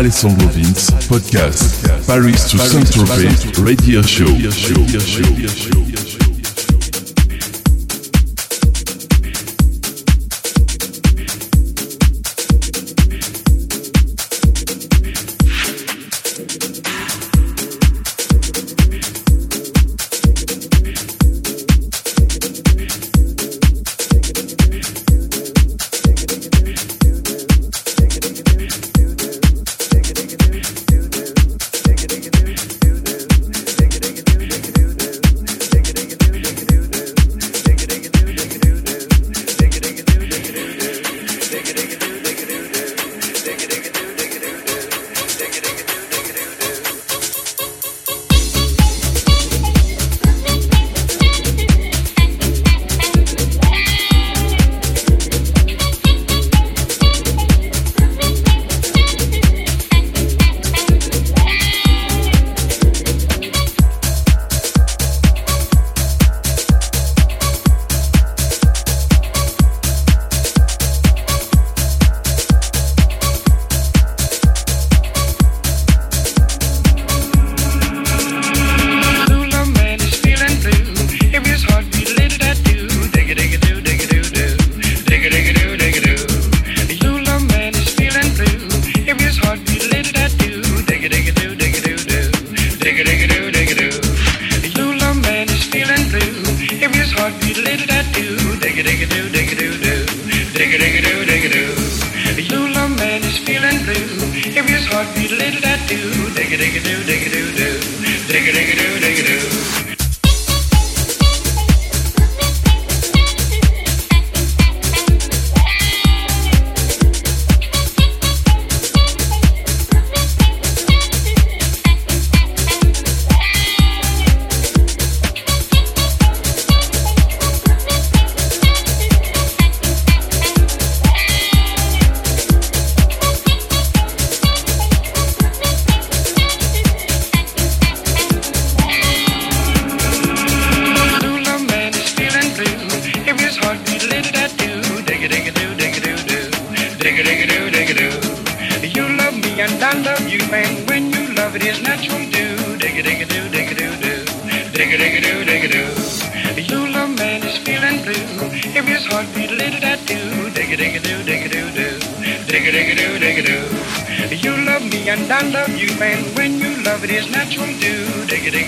Alessandro Vince podcast. Paris to Saint-Tropez radio show.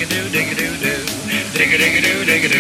digga doo digga doo doo digga digga doo a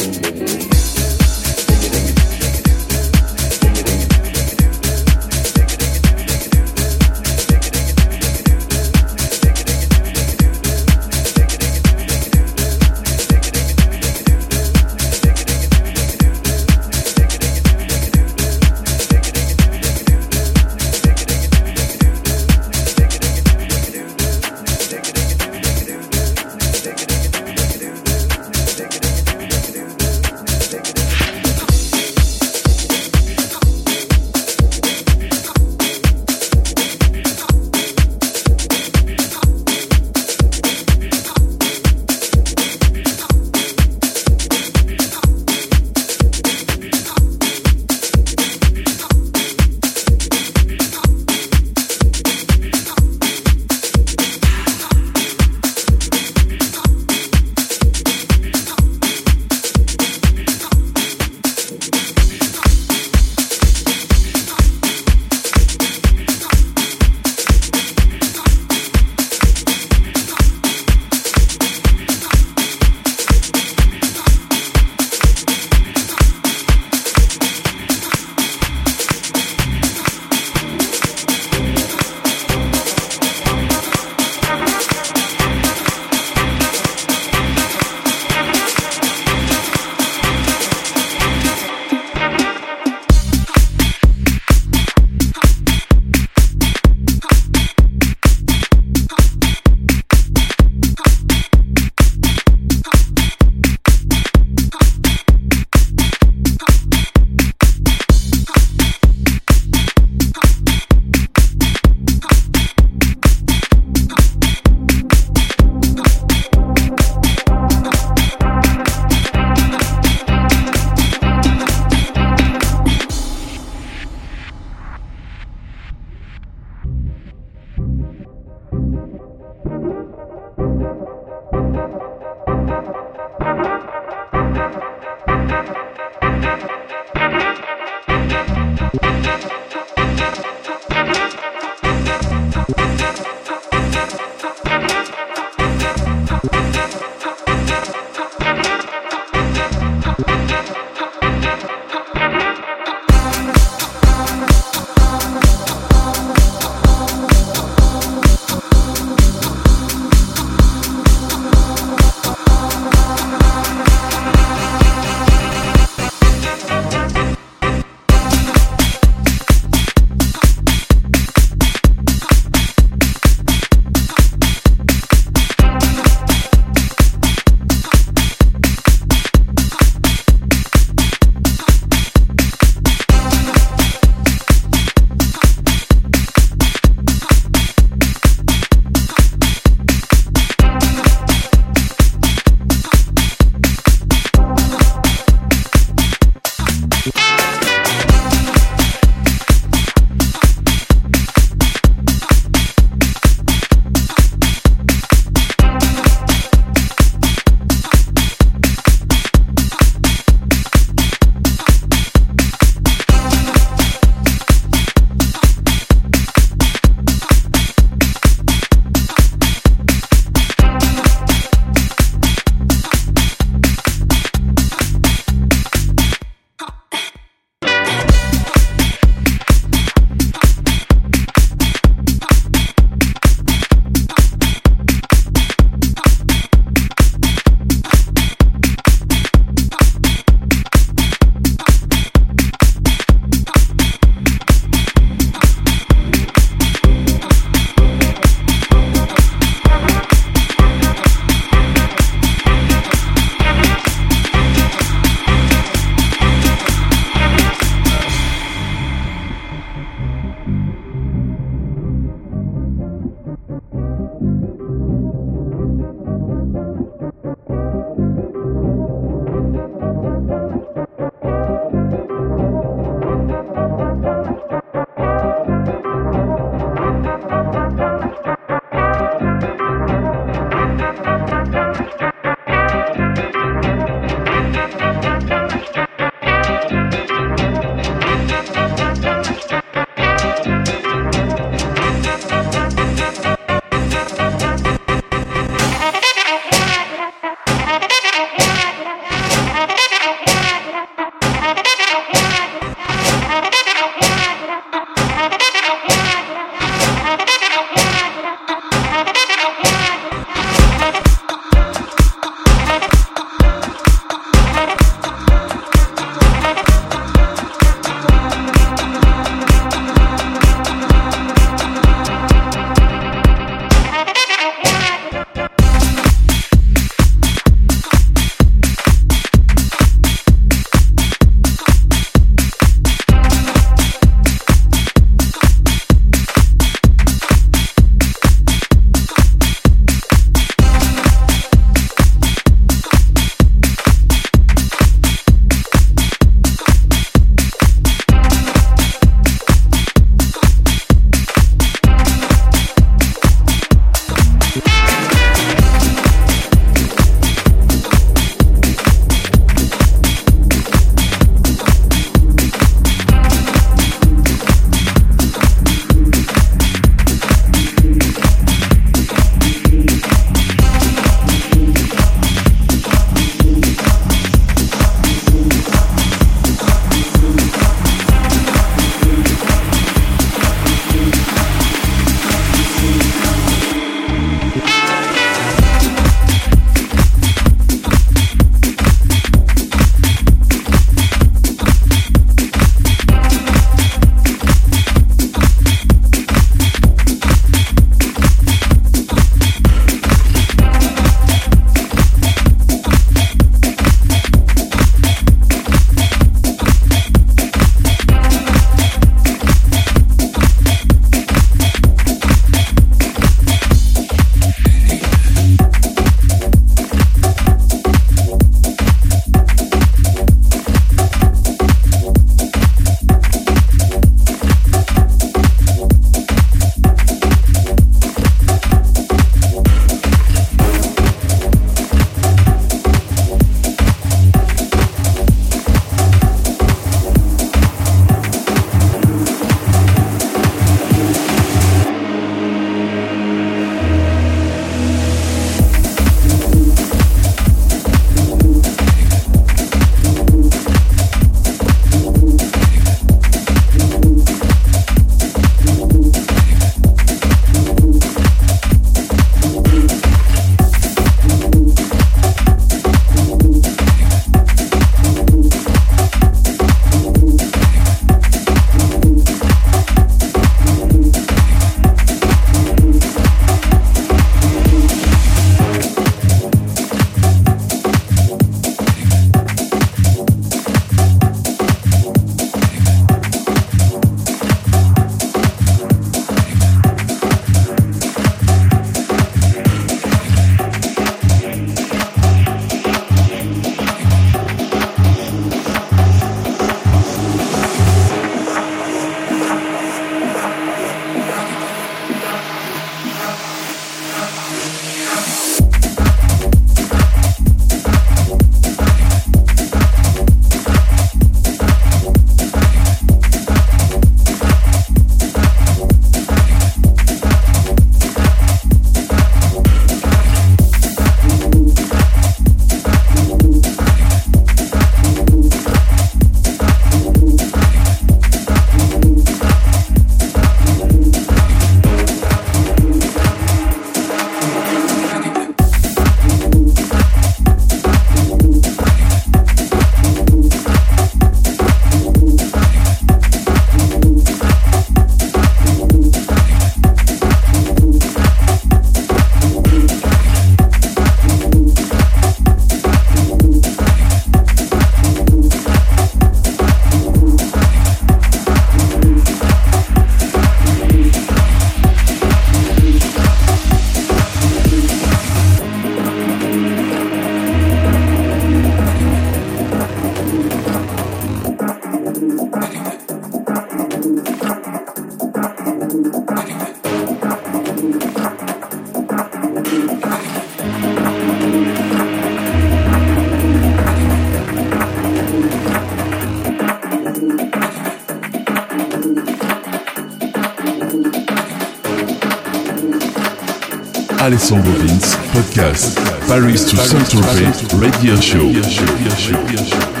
Alessandro Vince podcast. Paris to Saint-Tropez radio show.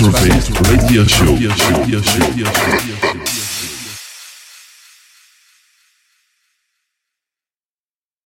Podcast.